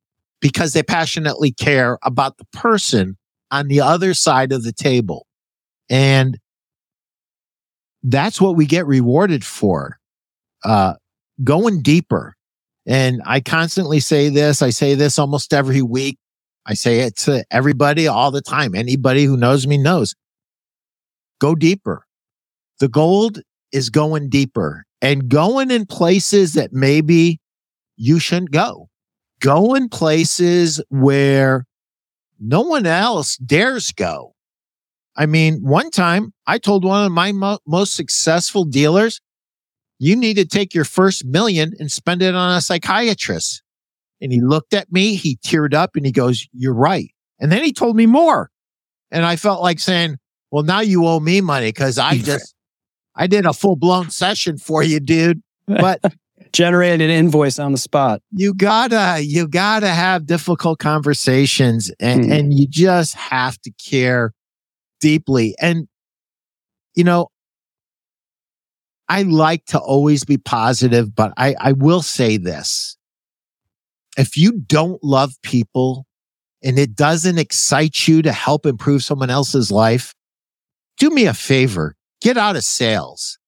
because they passionately care about the person on the other side of the table. And that's what we get rewarded for. Uh, going deeper. And I constantly say this. I say this almost every week. I say it to everybody all the time. Anybody who knows me knows. Go deeper. The gold is going deeper and going in places that maybe you shouldn't go. Go in places where no one else dares go. I mean, one time I told one of my mo- most successful dealers, you need to take your first million and spend it on a psychiatrist. And he looked at me, he teared up and he goes, you're right. And then he told me more. And I felt like saying, well, now you owe me money because I just, I did a full blown session for you, dude. But generated an invoice on the spot. You gotta, you gotta have difficult conversations and, hmm. and you just have to care deeply. And, you know, I like to always be positive, but I, I will say this. If you don't love people and it doesn't excite you to help improve someone else's life, do me a favor. Get out of sales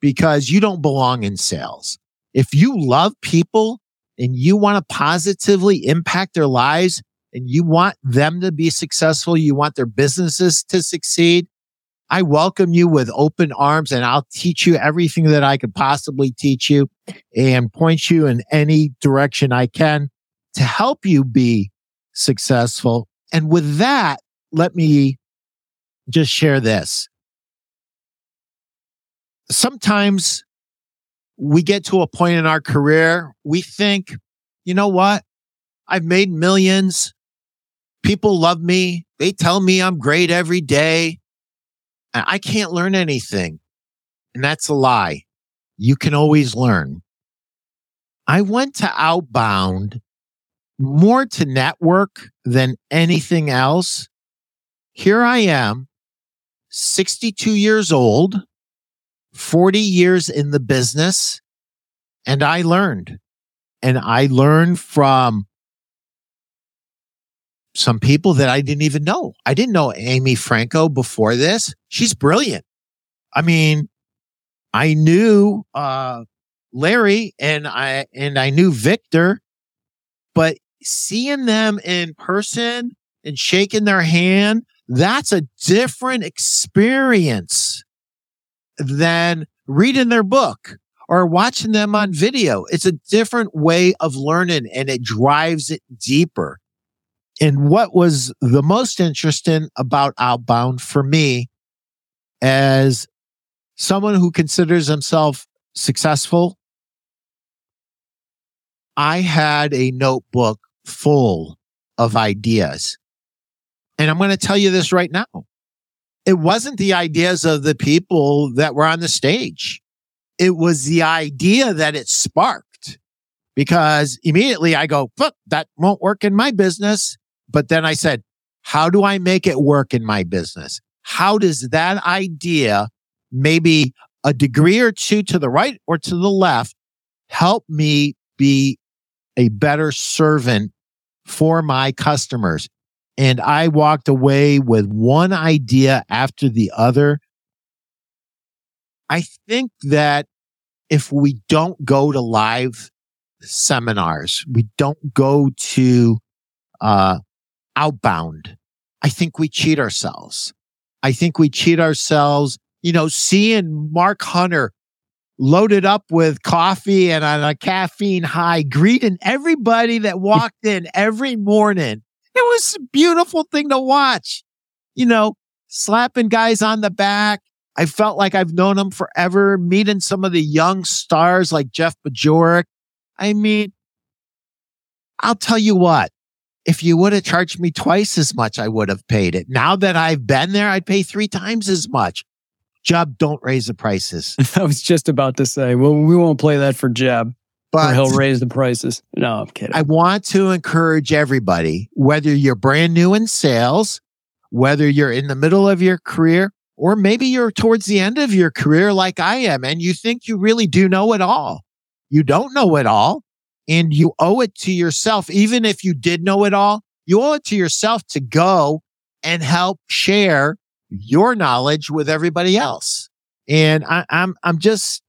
because you don't belong in sales. If you love people and you want to positively impact their lives and you want them to be successful, you want their businesses to succeed, I welcome you with open arms and I'll teach you everything that I could possibly teach you and point you in any direction I can to help you be successful. And with that, let me just share this. Sometimes we get to a point in our career, we think, you know what? I've made millions. People love me. They tell me I'm great every day. I can't learn anything. And that's a lie. You can always learn. I went to Outbound more to network than anything else. Here I am, 62 years old, 40 years in the business, and I learned. And I learned from some people that I didn't even know. I didn't know Amy Franko before this. She's brilliant. I mean, I knew uh, Larry and I and I knew Victor, but seeing them in person and shaking their hand, that's a different experience than reading their book or watching them on video. It's a different way of learning and it drives it deeper. And what was the most interesting about Outbound for me as someone who considers himself successful, I had a notebook full of ideas. And I'm going to tell you this right now. It wasn't the ideas of the people that were on the stage. It was the idea that it sparked because immediately I go, that won't work in my business. But then I said, how do I make it work in my business? How does that idea, maybe a degree or two to the right or to the left, help me be a better servant for my customers? And I walked away with one idea after the other. I think that if we don't go to live seminars, we don't go to uh, outbound. I think we cheat ourselves. I think we cheat ourselves, you know, seeing Mark Hunter loaded up with coffee and on a caffeine high, greeting everybody that walked in every morning. It was a beautiful thing to watch, you know, slapping guys on the back. I felt like I've known him forever, meeting some of the young stars like Jeff Bajorek. I mean, I'll tell you what, if you would have charged me twice as much, I would have paid it. Now that I've been there, I'd pay three times as much. Jeb, don't raise the prices. I was just about to say, well, we won't play that for Jeb, but or he'll raise the prices. No, I'm kidding. I want to encourage everybody, whether you're brand new in sales, whether you're in the middle of your career, or maybe you're towards the end of your career like I am, and you think you really do know it all. You don't know it all, and you owe it to yourself. Even if you did know it all, you owe it to yourself to go and help share your knowledge with everybody else. And I, I'm, I'm just,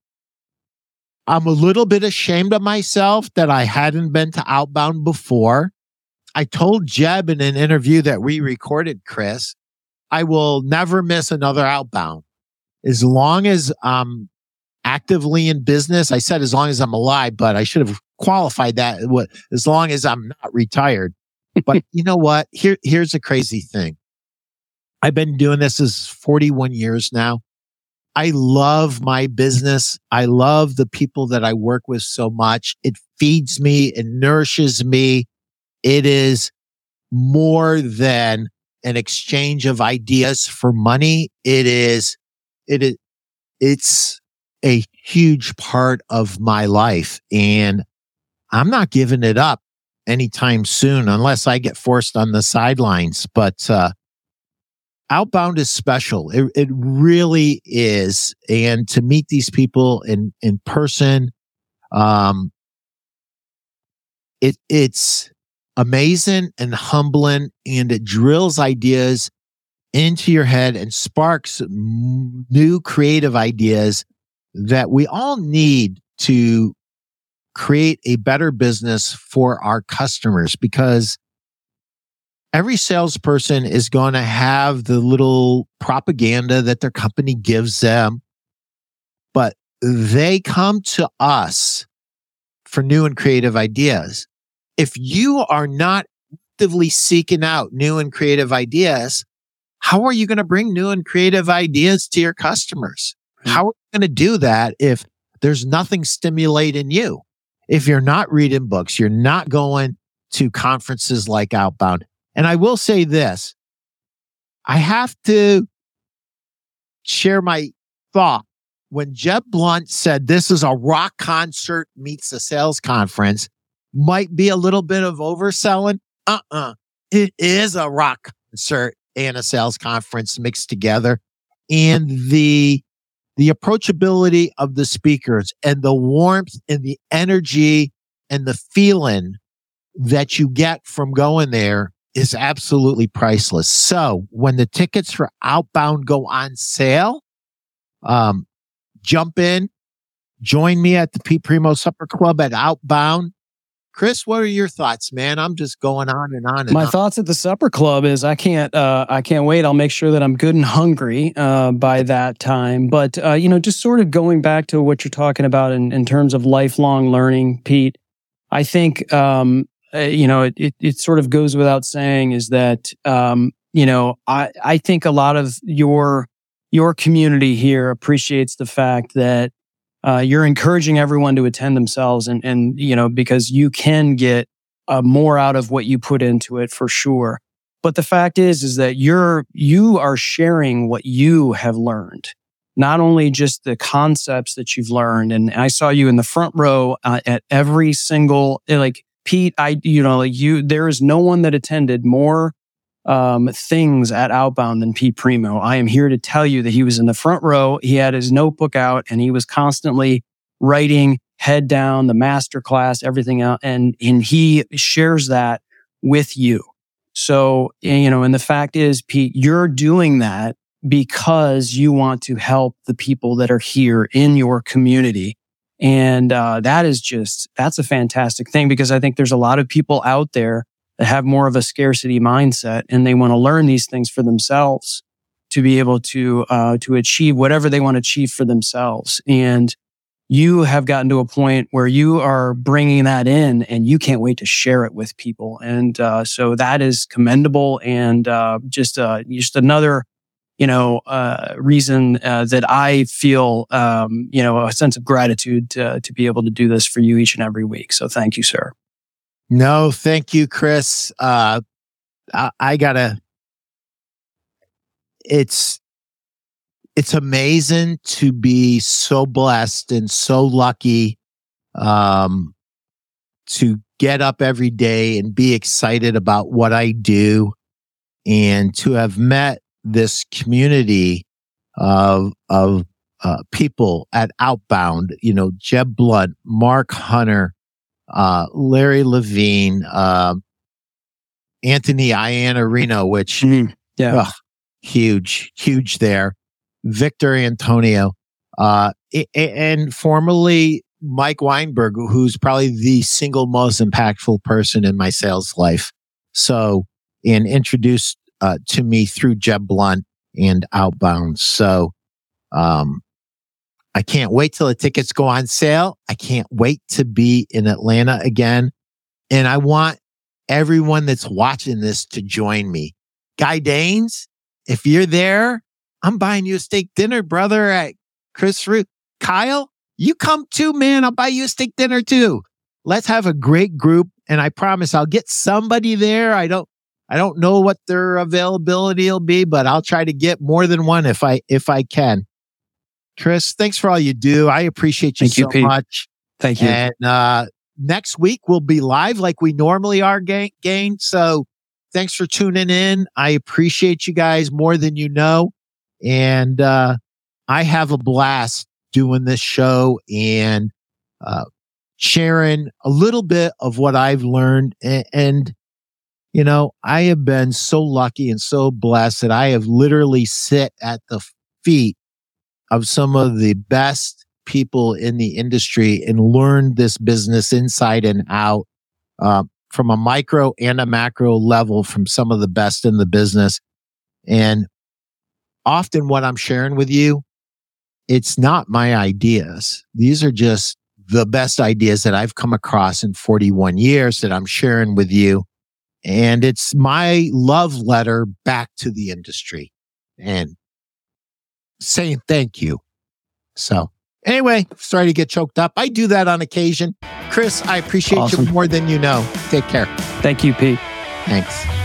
I'm a little bit ashamed of myself that I hadn't been to Outbound before. I told Jeb in an interview that we recorded, Chris, I will never miss another Outbound. As long as I'm actively in business, I said as long as I'm alive, but I should have qualified that as long as I'm not retired. But you know what? Here, here's a crazy thing. I've been doing this as 41 years now. I love my business. I love the people that I work with so much. It feeds me. It nourishes me. It is more than an exchange of ideas for money. It is, it is, it's a huge part of my life and I'm not giving it up anytime soon unless I get forced on the sidelines. But, uh, Outbound is special. It, it really is. And to meet these people in, in person, um, it, it's amazing and humbling and it drills ideas into your head and sparks new creative ideas that we all need to create a better business for our customers because every salesperson is going to have the little propaganda that their company gives them, but they come to us for new and creative ideas. If you are not actively seeking out new and creative ideas, how are you going to bring new and creative ideas to your customers? How are you going to do that if there's nothing stimulating you? If you're not reading books, you're not going to conferences like Outbound, and I will say this I have to share my thought. When Jeb Blunt said this is a rock concert meets a sales conference, might be a little bit of overselling. Uh uh-uh. uh It is a rock concert and a sales conference mixed together. And the the approachability of the speakers and the warmth and the energy and the feeling that you get from going there is absolutely priceless. So when the tickets for outbound go on sale, um, jump in, join me at the Pete Primo Supper Club at Outbound. Chris, what are your thoughts, man? I'm just going on and on. And My on. thoughts at the supper club is I can't, uh, I can't wait. I'll make sure that I'm good and hungry uh, by that time. But uh, you know, just sort of going back to what you're talking about in, in terms of lifelong learning, Pete. I think um, uh, you know, it, it, it sort of goes without saying is that, um, you know, I, I think a lot of your, your community here appreciates the fact that, uh, you're encouraging everyone to attend themselves and, and, you know, because you can get uh, more out of what you put into it for sure. But the fact is, is that you're, you are sharing what you have learned not only just the concepts that you've learned. And I saw you in the front row uh, at every single, like Pete, I, you know, like you, there is no one that attended more um, things at Outbound than Pete Primo. I am here to tell you that he was in the front row. He had his notebook out and he was constantly writing head down the master class, everything out. And, and he shares that with you. So, you know, and the fact is, Pete, you're doing that because you want to help the people that are here in your community and uh, that is just, that's a fantastic thing because I think there's a lot of people out there that have more of a scarcity mindset and they want to learn these things for themselves to be able to, uh, to achieve whatever they want to achieve for themselves. And you have gotten to a point where you are bringing that in and you can't wait to share it with people. And, uh, so that is commendable and, uh, just, uh, just another, you know, uh, reason uh, that I feel, um, you know, a sense of gratitude to, to be able to do this for you each and every week. So thank you, sir. No, thank you, Chris. Uh, I, I gotta. It's it's amazing to be so blessed and so lucky um, to get up every day and be excited about what I do and to have met this community of of uh, people at Outbound, you know, Jeb Blunt, Mark Hunter, uh, Larry Levine, uh, Anthony Iannarino, which Mhm. Yeah. ugh, huge, huge there. Victor Antonio, uh, and formerly Mike Weinberg, who's probably the single most impactful person in my sales life. So, and introduced uh, to me through Jeb Blunt and Outbound. So, um, I can't wait till the tickets go on sale. I can't wait to be in Atlanta again. And I want everyone that's watching this to join me. Guy Danes, if you're there, I'm buying you a steak dinner, brother, at Chris Root. Kyle, you come too, man. I'll buy you a steak dinner too. Let's have a great group. And I promise I'll get somebody there. I don't, I don't know what their availability will be, but I'll try to get more than one if I, if I can. Chris, thanks for all you do. I appreciate you Thank you, so Pete. much. Thank you. And uh, next week we'll be live like we normally are, Ga- Gain. So thanks for tuning in. I appreciate you guys more than you know. And uh, I have a blast doing this show and uh, sharing a little bit of what I've learned. And, and, you know, I have been so lucky and so blessed that I have literally sit at the feet of some of the best people in the industry and learned this business inside and out uh, from a micro and a macro level from some of the best in the business. And often what I'm sharing with you, it's not my ideas. These are just the best ideas that I've come across in 41 years that I'm sharing with you. And it's my love letter back to the industry and saying thank you. So anyway, sorry to get choked up. I do that on occasion. Chris, I appreciate Awesome. you more than you know. Take care. Thank you, Pete. Thanks.